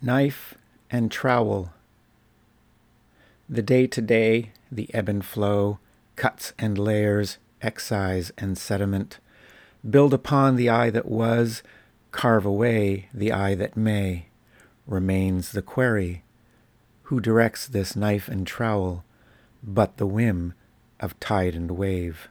Knife and trowel. The day to day, the ebb and flow, cuts and layers, excise and sediment, build upon the I that was, carve away the I that may, remains the query, who directs this knife and trowel, but the whim of tide and wave.